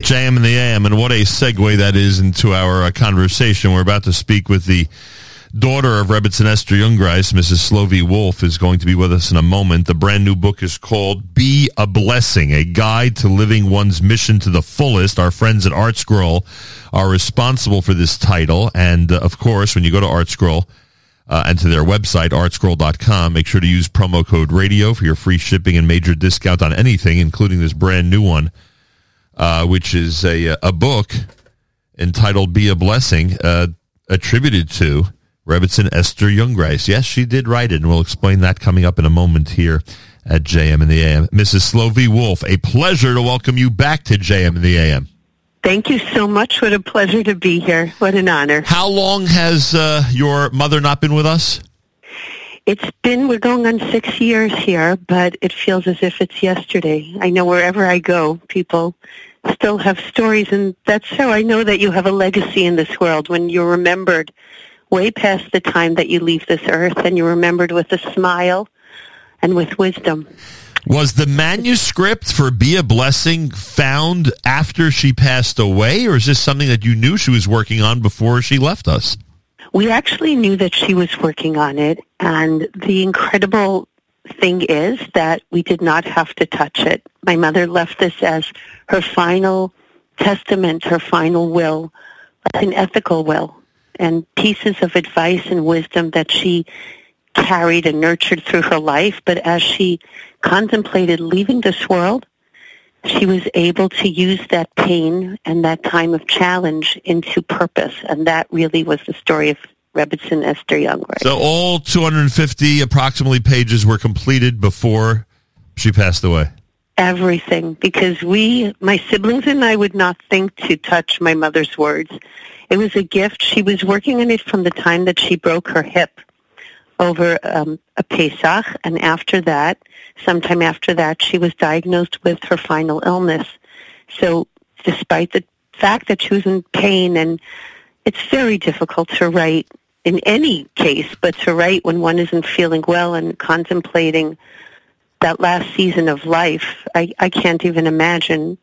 JM and the AM, and what a segue that is into our uh, conversation. We're about to speak with the daughter of Rebbitzin Esther Jungreis, Mrs. Slovy Wolf, is going to be with us in a moment. The brand new book is called Be a Blessing, a guide to living one's mission to the fullest. Our friends at ArtScroll are responsible for this title, and uh, of course, when you go to ArtScroll, uh, and to their website, artscroll.com. Make sure to use promo code radio for your free shipping and major discount on anything, including this brand new one uh, which is a, a book entitled Be a Blessing, uh, attributed to Rebbitzin Esther Jungreis. Yes, she did write it, and we'll explain that coming up in a moment here at JM and the AM. Mrs. Slovy Wolf, a pleasure to welcome you back to JM and the AM. Thank you so much. What a pleasure to be here. What an honor. How long has uh, your mother not been with us? It's been, we're going on six years here, but it feels as if it's yesterday. I know wherever I go, people still have stories, and that's how I know that you have a legacy in this world when you're remembered way past the time that you leave this earth, and you're remembered with a smile and with wisdom. Was the manuscript for Be a Blessing found after she passed away, or is this something that you knew she was working on before she left us? We actually knew that she was working on it, and the incredible thing is that we did not have to touch it. My mother left this as her final testament, her final will, an ethical will, and pieces of advice and wisdom that she carried and nurtured through her life. But as she contemplated leaving this world, she was able to use that pain and that time of challenge into purpose. And that really was the story of Rebbitzin Esther Jungreis. So all 250 approximately pages were completed before she passed away. Everything, because we, my siblings and I would not think to touch my mother's words. It was a gift. She was working on it from the time that she broke her hip over um, a Pesach, and after that, sometime after that, she was diagnosed with her final illness. So despite the fact that she was in pain and it's very difficult to write in any case, but to write when one isn't feeling well and contemplating that last season of life, I, I can't even imagine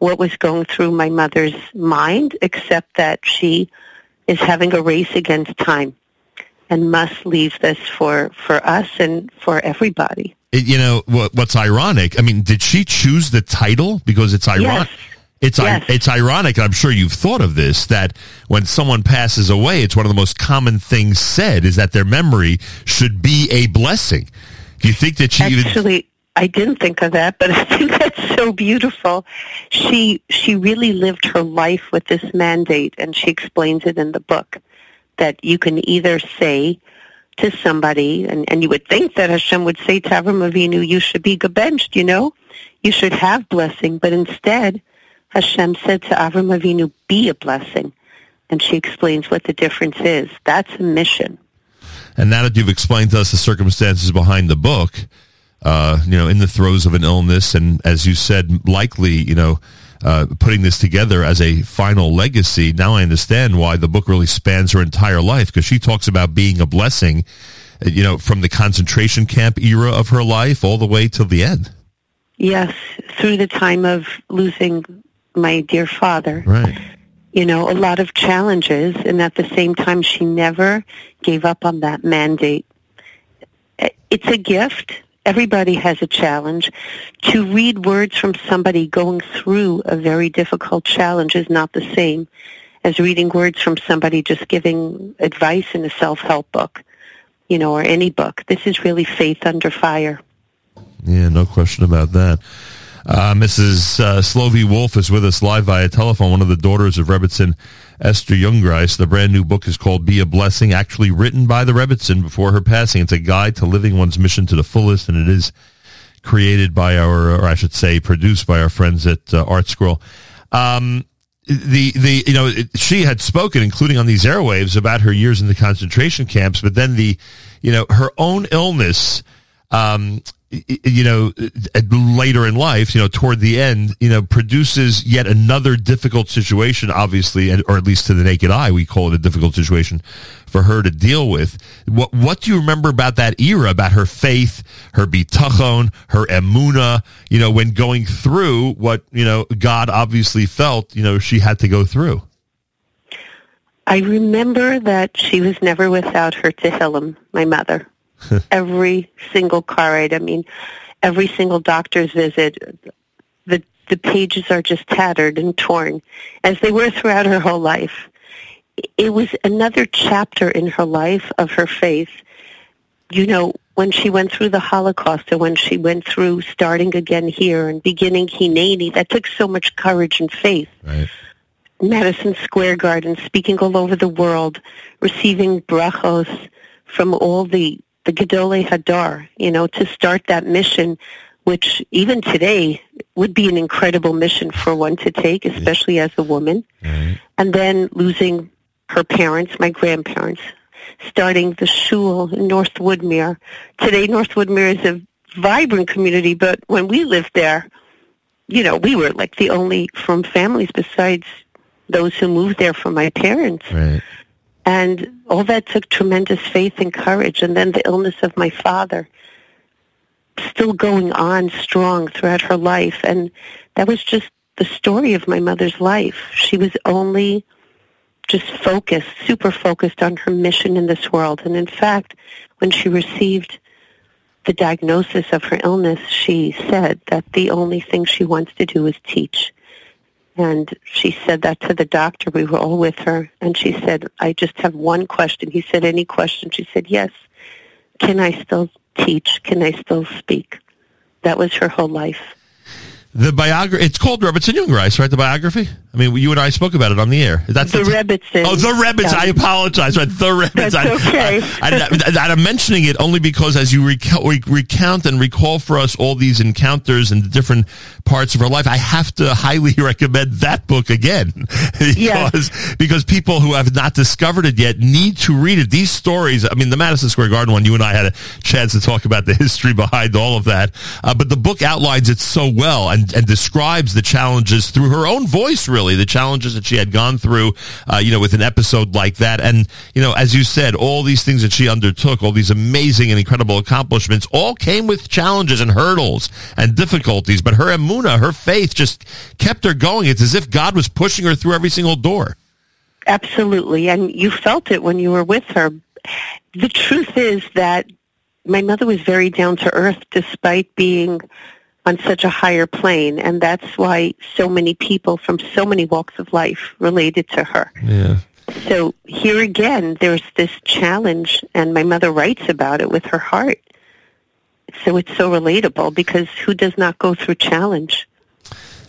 what was going through my mother's mind, except that she is having a race against time and must leave this for, for us and for everybody. You know, what, what's ironic, I mean, did she choose the title? Because it's ironic. Yes. It's Yes. it's ironic. I'm sure you've thought of this that when someone passes away, it's one of the most common things said is that their memory should be a blessing. Do you think that she even Actually, I didn't think of that, but I think that's so beautiful. She she really lived her life with this mandate, and she explains it in the book that you can either say to somebody, and, and you would think that Hashem would say to Avram Avinu, you should be gebenched, you know, you should have blessing, but instead Hashem said to Avram Avinu, be a blessing. And she explains what the difference is. That's a mission. And now that you've explained to us the circumstances behind the book, uh, you know, in the throes of an illness, and as you said, likely, you know, uh, putting this together as a final legacy. Now I understand why the book really spans her entire life because she talks about being a blessing, uh, you know, from the concentration camp era of her life all the way till the end. Yes, through the time of losing my dear father. Right. You know, a lot of challenges, and at the same time, she never gave up on that mandate. It's a gift. Everybody has a challenge. To read words from somebody going through a very difficult challenge is not the same as reading words from somebody just giving advice in a self-help book, you know, or any book. This is really faith under fire. Yeah, no question about that. Uh, Mrs. Uh, Slovy Wolf is with us live via telephone, one of the daughters of Rebbitzin Esther Jungreis. The brand new book is called Be a Blessing, actually written by the Rebbitzin before her passing. It's a guide to living one's mission to the fullest, and it is created by our, or I should say, produced by our friends at uh, ArtScroll. Um, the the you know it, she had spoken, including on these airwaves, about her years in the concentration camps, but then the you know her own illness. Um, you know, uh, later in life, you know, toward the end, you know, produces yet another difficult situation, obviously, or at least to the naked eye, we call it a difficult situation for her to deal with. What What do you remember about that era, about her faith, her bitachon, her emuna, you know, when going through what, you know, God obviously felt, you know, she had to go through? I remember that she was never without her Tehillim, my mother. every single car ride. I mean, every single doctor's visit, the the pages are just tattered and torn, as they were throughout her whole life. It was another chapter in her life of her faith. You know, when she went through the Holocaust and when she went through starting again here and beginning Hineni, that took so much courage and faith. Right. Madison Square Garden, speaking all over the world, receiving brachos from all the the Gedolei Hador, you know, to start that mission, which even today would be an incredible mission for one to take, especially as a woman. And then losing her parents, my grandparents, starting the shul in North Woodmere. Today, North Woodmere is a vibrant community, but when we lived there, you know, we were like the only frum families besides those who moved there from my parents. Right. And all that took tremendous faith and courage. And then the illness of my father still going on strong throughout her life. And that was just the story of my mother's life. She was only just focused, super focused on her mission in this world. And in fact, when she received the diagnosis of her illness, she said that the only thing she wants to do is teach. And she said that to the doctor. We were all with her. And she said, I just have one question. He said, any question? She said, yes. Can I still teach? Can I still speak? That was her whole life. The biography, it's called Rebbetzin Jungreis, right? The biography? I mean, you and I spoke about it on the air. That's the, the Rebbetzin. Oh, the Rebbetzin. Yeah. I apologize. Right, the Rebbetzin. That's okay. I, am mentioning it only because as you recount, recount and recall for us all these encounters and the different parts of her life, I have to highly recommend that book again. because, yes. because people who have not discovered it yet need to read it. These stories, I mean, the Madison Square Garden one, you and I had a chance to talk about the history behind all of that. Uh, but the book outlines it so well and, and describes the challenges through her own voice, really really the challenges that she had gone through, uh, you know, with an episode like that. And, you know, as you said, all these things that she undertook, all these amazing and incredible accomplishments, all came with challenges and hurdles and difficulties. But her emuna, her faith just kept her going. It's as if God was pushing her through every single door. Absolutely. And you felt it when you were with her. The truth is that my mother was very down to earth despite being on such a higher plane, and that's why so many people from so many walks of life related to her. Yeah. So here again, there's this challenge, and my mother writes about it with her heart. So it's so relatable because who does not go through challenge?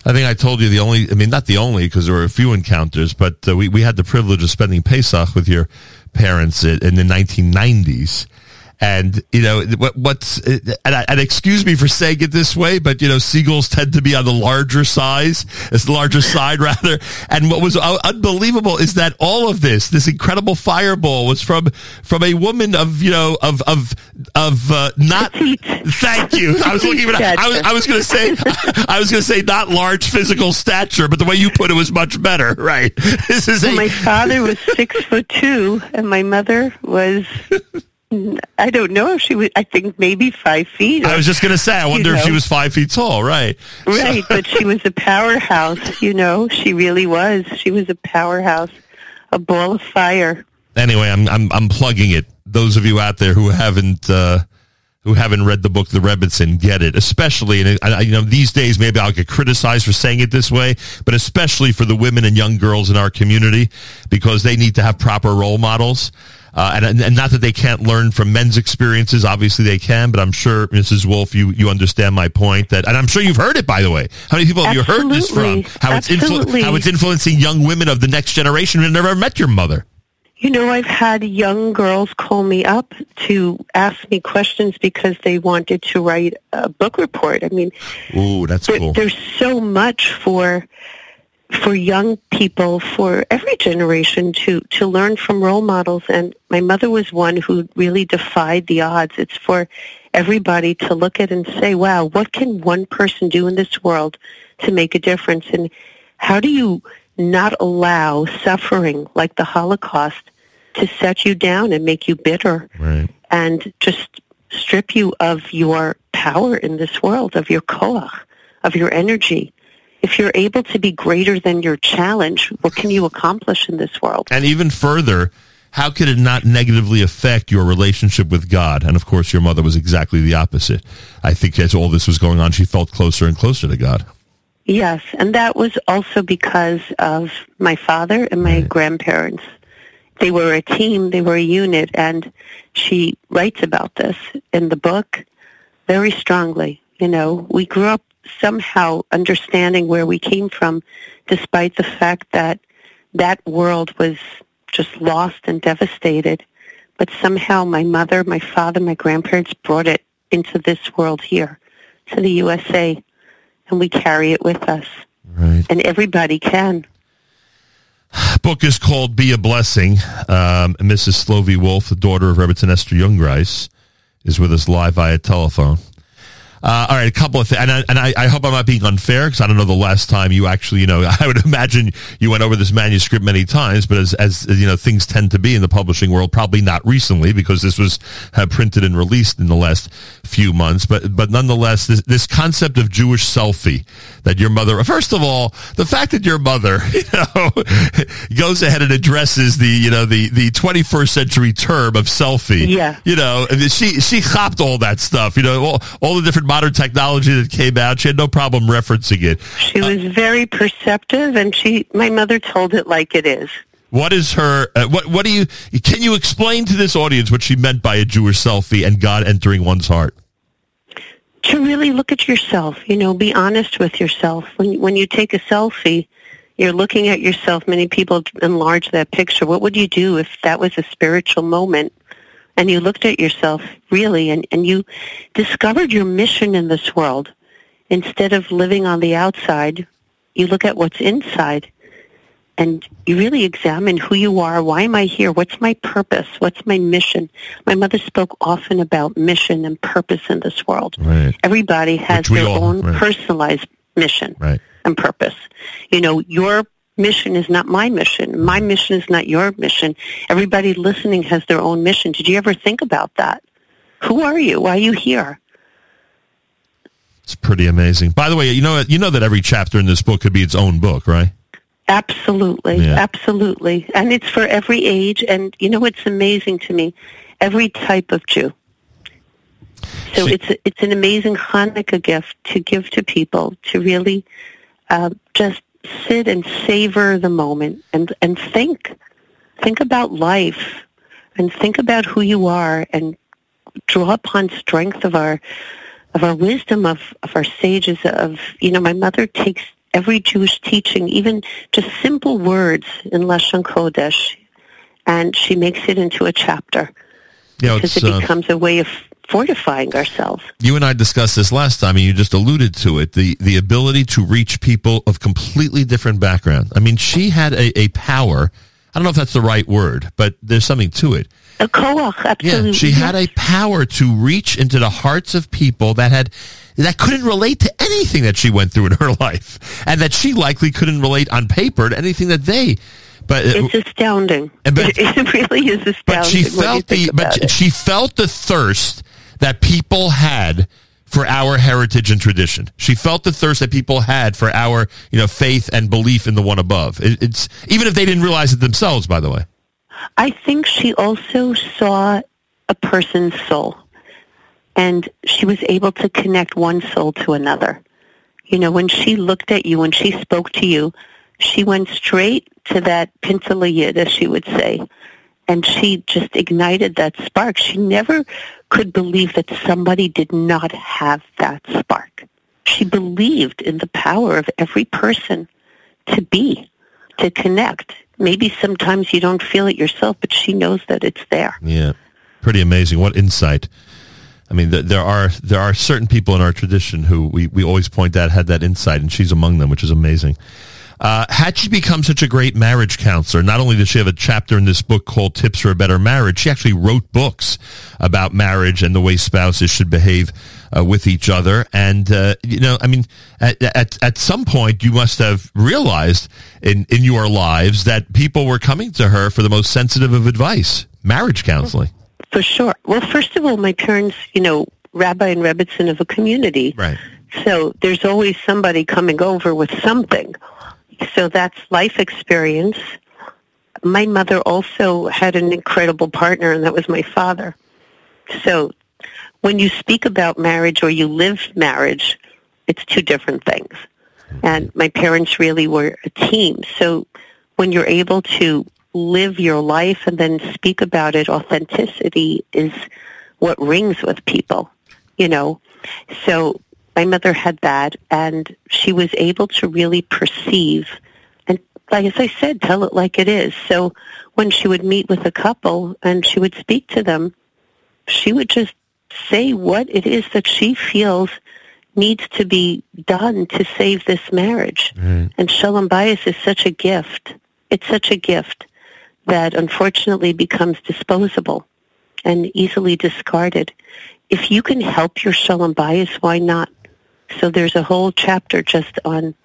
I think I told you the only, I mean, not the only, because there were a few encounters, but uh, we, we had the privilege of spending Pesach with your parents in the 1990s. And you know what, what's and, I, and, excuse me for saying it this way, but you know seagulls tend to be on the larger size, it's the larger side rather. And what was unbelievable is that all of this, this incredible fireball, was from from a woman of you know of of of uh, not. Thank you. I was looking at. I was, I was going to say I was going to say not large physical stature, but the way you put it was much better. Right. This is well, a, my father was six foot two, and my mother was I don't know if she was. I think maybe five feet. Or, I was just going to say. I wonder know. if she was five feet tall. Right. Right, so. but she was a powerhouse. You know, she really was. She was a powerhouse, a ball of fire. Anyway, I'm I'm I'm plugging it. Those of you out there who haven't. Uh, who haven't read the book The Rebbetzin get it, especially, and I, you know, these days maybe I'll get criticized for saying it this way, but especially for the women and young girls in our community because they need to have proper role models. Uh, and, and not that they can't learn from men's experiences. Obviously, they can. But I'm sure, Mrs. Wolf, you, you understand my point. That, and I'm sure you've heard it. By the way, how many people have Absolutely. you heard this from? How it's influ- how it's influencing young women of the next generation who never met your mother. You know, I've had young girls call me up to ask me questions because they wanted to write a book report. I mean, ooh, that's there, cool. There's so much for for young people, for every generation to, to learn from role models. And my mother was one who really defied the odds. It's for everybody to look at and say, wow, what can one person do in this world to make a difference? And how do you not allow suffering like the Holocaust to set you down and make you bitter Right. and just strip you of your power in this world, of your koach, of your energy? If you're able to be greater than your challenge, what can you accomplish in this world? And even further, how could it not negatively affect your relationship with God? And of course, your mother was exactly the opposite. I think as all this was going on, she felt closer and closer to God. Yes, and that was also because of my father and my Right. grandparents. They were a team, they were a unit, and she writes about this in the book very strongly. You know, we grew up somehow understanding where we came from, despite the fact that that world was just lost and devastated. But somehow my mother, my father, my grandparents brought it into this world here, to the USA, and we carry it with us Right. and everybody can. book is called Be a Blessing. Um, Mrs. Slovy Wolf, the daughter of Rebbitzin Esther Jungreis, is with us live via telephone. Uh, all right, a couple of things, and, I, and I, I hope I'm not being unfair because I don't know the last time you actually, you know, I would imagine you went over this manuscript many times, but as, as you know, things tend to be in the publishing world, probably not recently because this was uh, printed and released in the last few months. But but nonetheless, this, this concept of Jewish selfie that your mother, first of all, the fact that your mother, you know, goes ahead and addresses the you know the the 21st century term of selfie, Yeah. you know, and she she hopped all that stuff, you know, all, all the different modern technology that came out. She had no problem referencing it. She was very perceptive, and she, my mother told it like it is. What is her? Uh, what what do you? Can you explain to this audience what she meant by a Jewish selfie and God entering one's heart? To really look at yourself, you know, be honest with yourself. When when you take a selfie, you're looking at yourself. Many people enlarge that picture. What would you do if that was a spiritual moment? And you looked at yourself really, and, and you discovered your mission in this world. Instead of living on the outside, you look at what's inside and you really examine who you are. Why am I here? What's my purpose? What's my mission? My mother spoke often about mission and purpose in this world. Right. Everybody has their all- own right. personalized mission Right. and purpose. You know, your mission is not my mission. My mission is not your mission. Everybody listening has their own mission. Did you ever think about that? Who are you? Why are you here? It's pretty amazing. By the way, you know you know that every chapter in this book could be its own book, right? Absolutely, Yeah. absolutely. And it's for every age. And you know what's amazing to me? Every type of Jew. So See- it's it's an amazing Hanukkah gift to give to people to really uh, just sit and savor the moment and and think. Think about life and think about who you are and draw upon strength of our of our wisdom of, of our sages of you know my mother takes every Jewish teaching even just simple words in Lashon Kodesh and she makes it into a chapter. Yeah, because it uh, becomes a way of fortifying ourselves you and I discussed this last time, and you just alluded to it the the ability to reach people of completely different background. I mean, she had a, a power. I don't know if that's the right word, but there's something to it. a koach absolutely Yeah, she had a power to reach into the hearts of people that had that couldn't relate to anything that she went through in her life, and that she likely couldn't relate on paper to anything that they. But uh, it's astounding but- it really is astounding but she felt the but it. she felt the thirst that people had for our heritage and tradition. She felt the thirst that people had for our you know faith and belief in the one above. It, it's even if they didn't realize it themselves. By the way, I think she also saw a person's soul, and she was able to connect one soul to another. You know, when she looked at you, when she spoke to you, she went straight to that pintele Yid, as she would say, and she just ignited that spark. She never could believe that somebody did not have that spark. She believed in the power of every person to be, to connect. Maybe sometimes you don't feel it yourself, but she knows that it's there. yeah, pretty amazing. What insight. I mean, there are there are certain people in our tradition who we, we always point out had that insight, and she's among them, which is amazing. Uh, had she become such a great marriage counselor, not only did she have a chapter in this book called Tips for a Better Marriage, she actually wrote books about marriage and the way spouses should behave uh, with each other. And, uh, you know, I mean, at, at, at some point you must have realized in, in your lives that people were coming to her for the most sensitive of advice, marriage counseling. For sure. Well, first of all, my parents, you know, rabbi and rebbitzin of a community. Right. So there's always somebody coming over with something. So that's life experience. My mother also had an incredible partner, and that was my father. So when you speak about marriage or you live marriage, it's two different things. Mm-hmm. And my parents really were a team. So when you're able to live your life and then speak about it, authenticity is what rings with people, you know. So my mother had that and she was able to really perceive and like as I said, tell it like it is. So when she would meet with a couple and she would speak to them, she would just say what it is that she feels needs to be done to save this marriage. Right. And Shalom Bayis is such a gift. It's such a gift that unfortunately becomes disposable and easily discarded. If you can help your Shalom Bayis, why not? So there's a whole chapter just on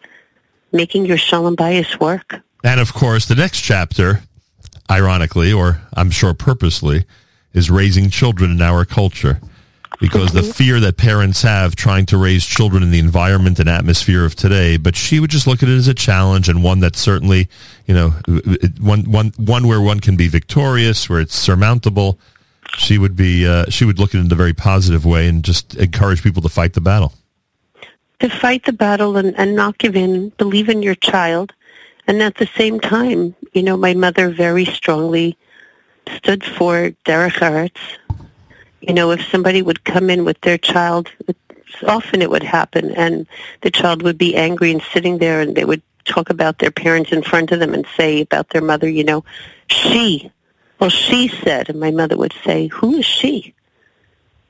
making your Shalom Bayis work. And of course, the next chapter, ironically, or I'm sure purposely, is raising children in our culture. Because the fear that parents have trying to raise children in the environment and atmosphere of today, but she would just look at it as a challenge and one that's certainly, you know, one, one, one where one can be victorious, where it's surmountable. She would be, uh, she would look at it in a very positive way and just encourage people to fight the battle to fight the battle and, and not give in, believe in your child. And at the same time, you know, my mother very strongly stood for derech eretz. You know, if somebody would come in with their child, often it would happen, and the child would be angry and sitting there, and they would talk about their parents in front of them and say about their mother, you know, she. Well, she said, and my mother would say, who is she?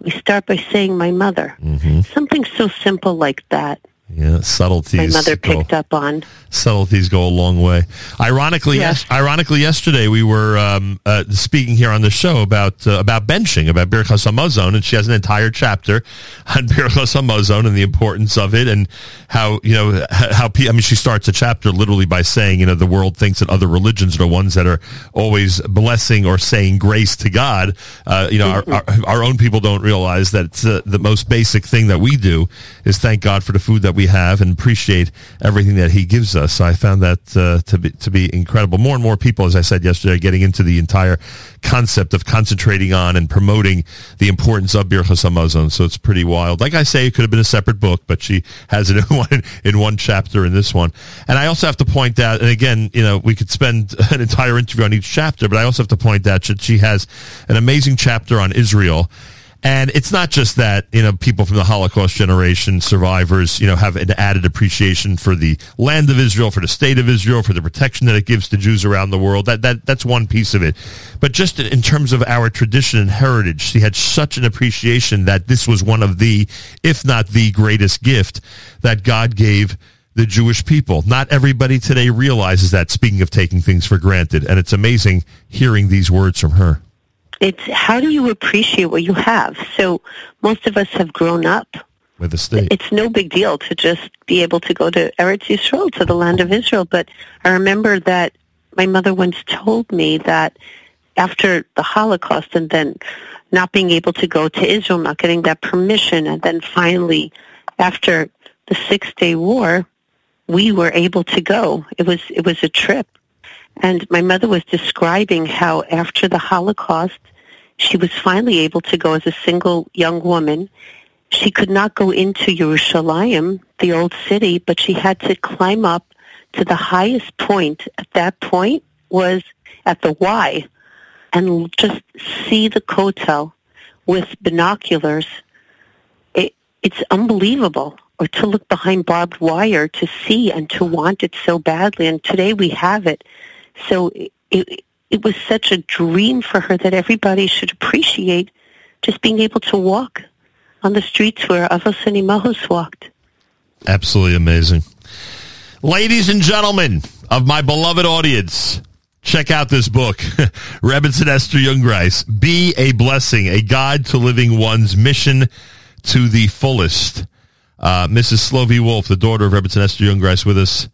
We start by saying my mother. Mm-hmm. Something so simple like that. Yeah, subtleties. My mother picked go, up on. Subtleties go a long way. Ironically, yes. yes ironically, yesterday we were um, uh, speaking here on the show about uh, about benching, about Birchas Hamazon, and she has an entire chapter on Birchas Hamazon and the importance of it, and how you know how I mean, she starts a chapter literally by saying, you know, the world thinks that other religions are the ones that are always blessing or saying grace to God. Uh, you know, mm-hmm. our, our, our, own people don't realize that uh, the most basic thing that we do is thank God for the food that we have and appreciate everything that He gives us. So I found that uh, to be to be incredible. More and more people, as I said yesterday, are getting into the entire concept of concentrating on and promoting the importance of Birchas Hamazon. So it's pretty wild. Like I say, it could have been a separate book, but she has it in one in one chapter in this one. And I also have to point out, and again, you know, we could spend an entire interview on each chapter, but I also have to point out that she has an amazing chapter on Israel and it's not just that, you know, people from the Holocaust generation, survivors, you know, have an added appreciation for the land of Israel, for the state of Israel, for the protection that it gives to Jews around the world. That, that, that's one piece of it. But just in terms of our tradition and heritage, she had such an appreciation that this was one of the, if not the greatest gift that God gave the Jewish people. Not everybody today realizes that, speaking of taking things for granted. And it's amazing hearing these words from her it's how do you appreciate what you have? So most of us have grown up with the state. It's no big deal to just be able to go to Eretz Yisrael, to the land of Israel. But I remember that my mother once told me that after the Holocaust and then not being able to go to Israel, not getting that permission, and then finally after the Six Day War, we were able to go. It was it was a trip. And my mother was describing how after the Holocaust, she was finally able to go as a single young woman. She could not go into Yerushalayim, the old city, but she had to climb up to the highest point. At that point was at the Y and just see the Kotel with binoculars. It, it's unbelievable. Or to look behind barbed wire to see and to want it so badly. And today we have it. So it, it was such a dream for her that everybody should appreciate just being able to walk on the streets where Avos and Imahos walked. Absolutely amazing. Ladies and gentlemen of my beloved audience, check out this book, Rebbitzin Esther Jungreis, Be a Blessing, a guide to living one's mission to the fullest. Uh, Mrs. Slovy Wolf, the daughter of Rebbitzin Esther Jungreis, with us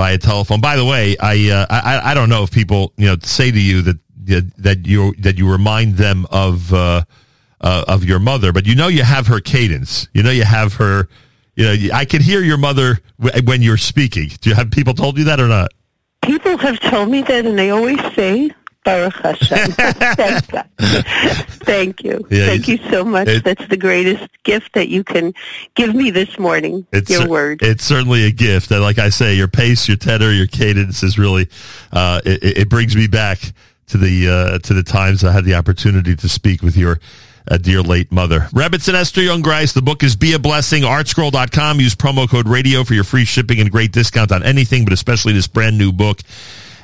via telephone. By the way, I, uh, I I don't know if people you know say to you that that you that you remind them of uh, uh, of your mother, but you know you have her cadence. You know you have her. You know I can hear your mother when you're speaking. Do you have people told you that or not? People have told me that, and they always say Baruch Hashem. Thank God. Thank you. Yeah, Thank you so much. It, That's the greatest gift that you can give me this morning. It's, your word. It's certainly a gift. And like I say, your pace, your tenor, your cadence is really, uh, it, it, brings me back to the, uh, to the times I had the opportunity to speak with your uh, dear late mother. Rebbitzin Esther Jungreis. The book is Be a Blessing. Artscroll.com. Use promo code radio for your free shipping and great discount on anything, but especially this brand new book.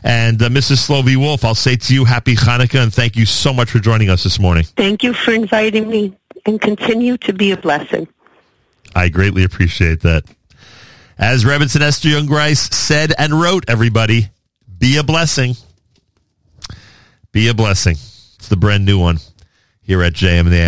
And uh, Mrs. Slovy Wolf, I'll say to you, happy Hanukkah, and thank you so much for joining us this morning. Thank you for inviting me, and continue to be a blessing. I greatly appreciate that. As Rebbitzin Esther Jungreis said and wrote, everybody, be a blessing. Be a blessing. It's the brand new one here at JM and the AM.